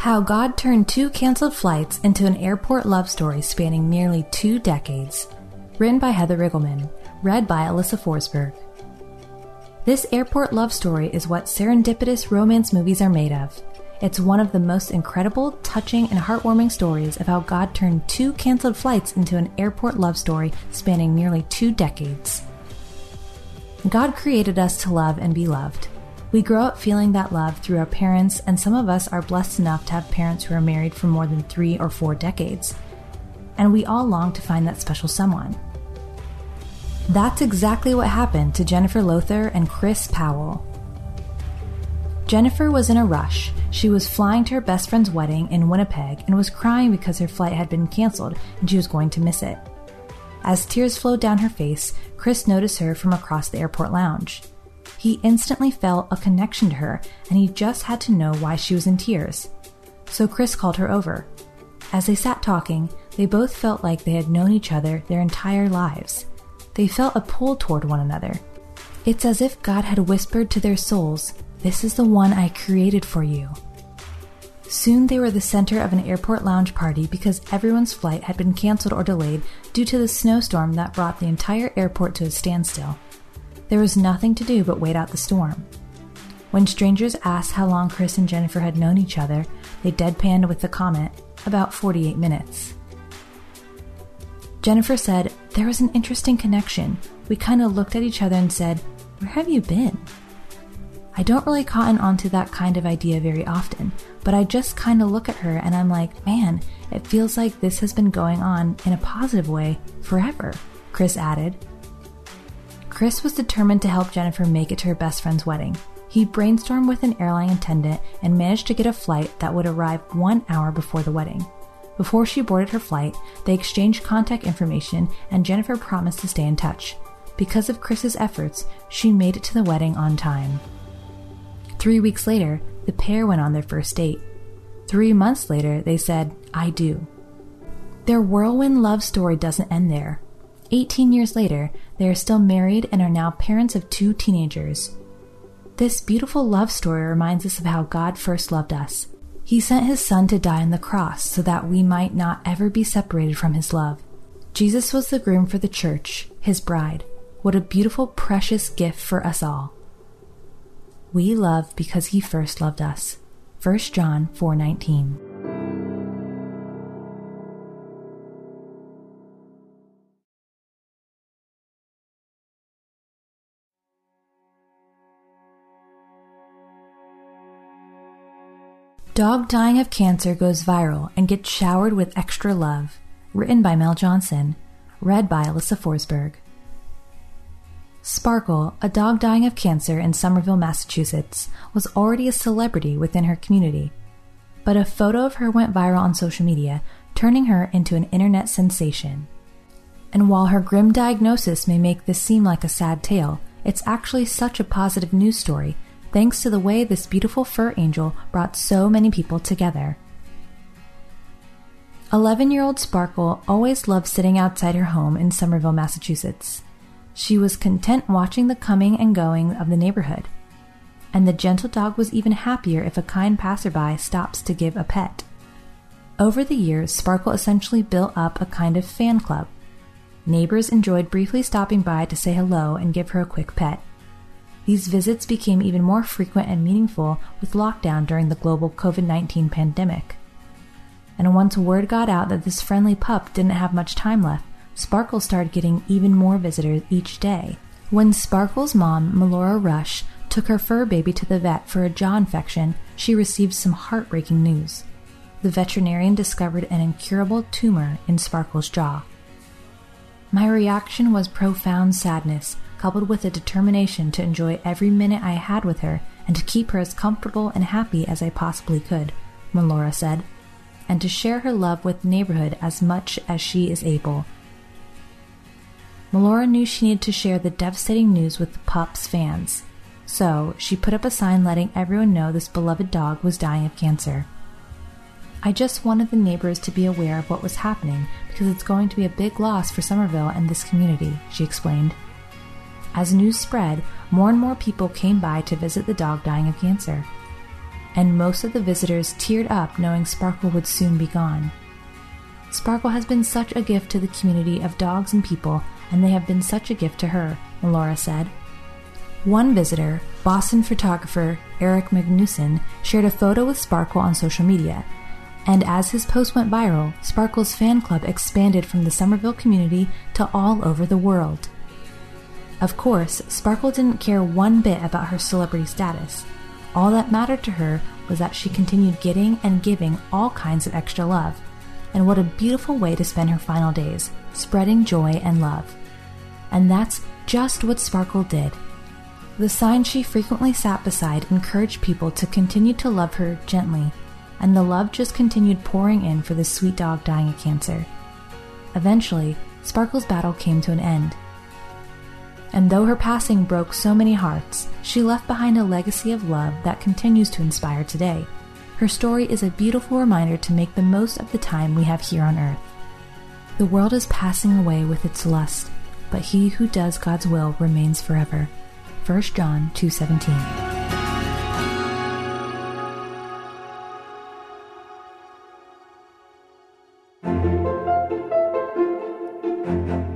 How God Turned Two Cancelled Flights into an Airport Love Story Spanning Nearly Two Decades. Written by Heather Riggleman. Read by Alyssa Forsberg. This airport love story is what serendipitous romance movies are made of. It's one of the most incredible, touching, and heartwarming stories of how God turned two cancelled flights into an airport love story spanning nearly two decades. God created us to love and be loved. We grow up feeling that love through our parents, and some of us are blessed enough to have parents who are married for more than three or four decades. And we all long to find that special someone. That's exactly what happened to Jennifer Lowther and Chris Powell. Jennifer was in a rush. She was flying to her best friend's wedding in Winnipeg and was crying because her flight had been canceled and she was going to miss it. As tears flowed down her face, Chris noticed her from across the airport lounge. He instantly felt a connection to her, and he just had to know why she was in tears. So Chris called her over. As they sat talking, they both felt like they had known each other their entire lives. They felt a pull toward one another. It's as if God had whispered to their souls, This is the one I created for you. Soon they were the center of an airport lounge party because everyone's flight had been canceled or delayed due to the snowstorm that brought the entire airport to a standstill. There was nothing to do but wait out the storm. When strangers asked how long Chris and Jennifer had known each other, they deadpanned with the comment, about 48 minutes. Jennifer said, There was an interesting connection. We kind of looked at each other and said, Where have you been? I don't really cotton onto that kind of idea very often, but I just kind of look at her and I'm like, man, it feels like this has been going on in a positive way forever, Chris added. Chris was determined to help Jennifer make it to her best friend's wedding. He brainstormed with an airline attendant and managed to get a flight that would arrive one hour before the wedding. Before she boarded her flight, they exchanged contact information and Jennifer promised to stay in touch. Because of Chris's efforts, she made it to the wedding on time. Three weeks later, the pair went on their first date. Three months later, they said, I do. Their whirlwind love story doesn't end there. 18 years later, they are still married and are now parents of two teenagers. This beautiful love story reminds us of how God first loved us. He sent his Son to die on the cross so that we might not ever be separated from his love. Jesus was the groom for the church, his bride. What a beautiful, precious gift for us all. We love because he first loved us. 1 John 4:19 Dog Dying of Cancer Goes Viral and Gets Showered with Extra Love. Written by Mel Johnson. Read by Alyssa Forsberg. Sparkle, a dog dying of cancer in Somerville, Massachusetts, was already a celebrity within her community. But a photo of her went viral on social media, turning her into an internet sensation. And while her grim diagnosis may make this seem like a sad tale, it's actually such a positive news story thanks to the way this beautiful fur angel brought so many people together. 11 year old Sparkle always loved sitting outside her home in Somerville, Massachusetts. She was content watching the coming and going of the neighborhood, and the gentle dog was even happier if a kind passerby stops to give a pet. Over the years, Sparkle essentially built up a kind of fan club. Neighbors enjoyed briefly stopping by to say hello and give her a quick pet. These visits became even more frequent and meaningful with lockdown during the global COVID 19 pandemic. And once word got out that this friendly pup didn't have much time left, Sparkle started getting even more visitors each day. When Sparkle's mom, Melora Rush, took her fur baby to the vet for a jaw infection, she received some heartbreaking news. The veterinarian discovered an incurable tumor in Sparkle's jaw. My reaction was profound sadness, coupled with a determination to enjoy every minute I had with her and to keep her as comfortable and happy as I possibly could, Melora said. and to share her love with the neighborhood as much as she is able. Melora knew she needed to share the devastating news with the pup's fans, so she put up a sign letting everyone know this beloved dog was dying of cancer. I just wanted the neighbors to be aware of what was happening because it's going to be a big loss for Somerville and this community, she explained. As news spread, more and more people came by to visit the dog dying of cancer. And most of the visitors teared up knowing Sparkle would soon be gone. Sparkle has been such a gift to the community of dogs and people, and they have been such a gift to her, Melora said. One visitor, Boston photographer Eric Magnuson, shared a photo with Sparkle on social media. And as his post went viral, Sparkle's fan club expanded from the Somerville community to all over the world. Of course, Sparkle didn't care one bit about her celebrity status. All that mattered to her was that she continued getting and giving all kinds of extra love. And what a beautiful way to spend her final days, spreading joy and love. And that's just what Sparkle did. The sign she frequently sat beside encouraged people to continue to love her gently, and the love just continued pouring in for the sweet dog dying of cancer. Eventually, Sparkle's battle came to an end and though her passing broke so many hearts, she left behind a legacy of love that continues to inspire today. Her story is a beautiful reminder to make the most of the time we have here on earth. The world is passing away with its lust, but he who does God's will remains forever. 1 John 2:17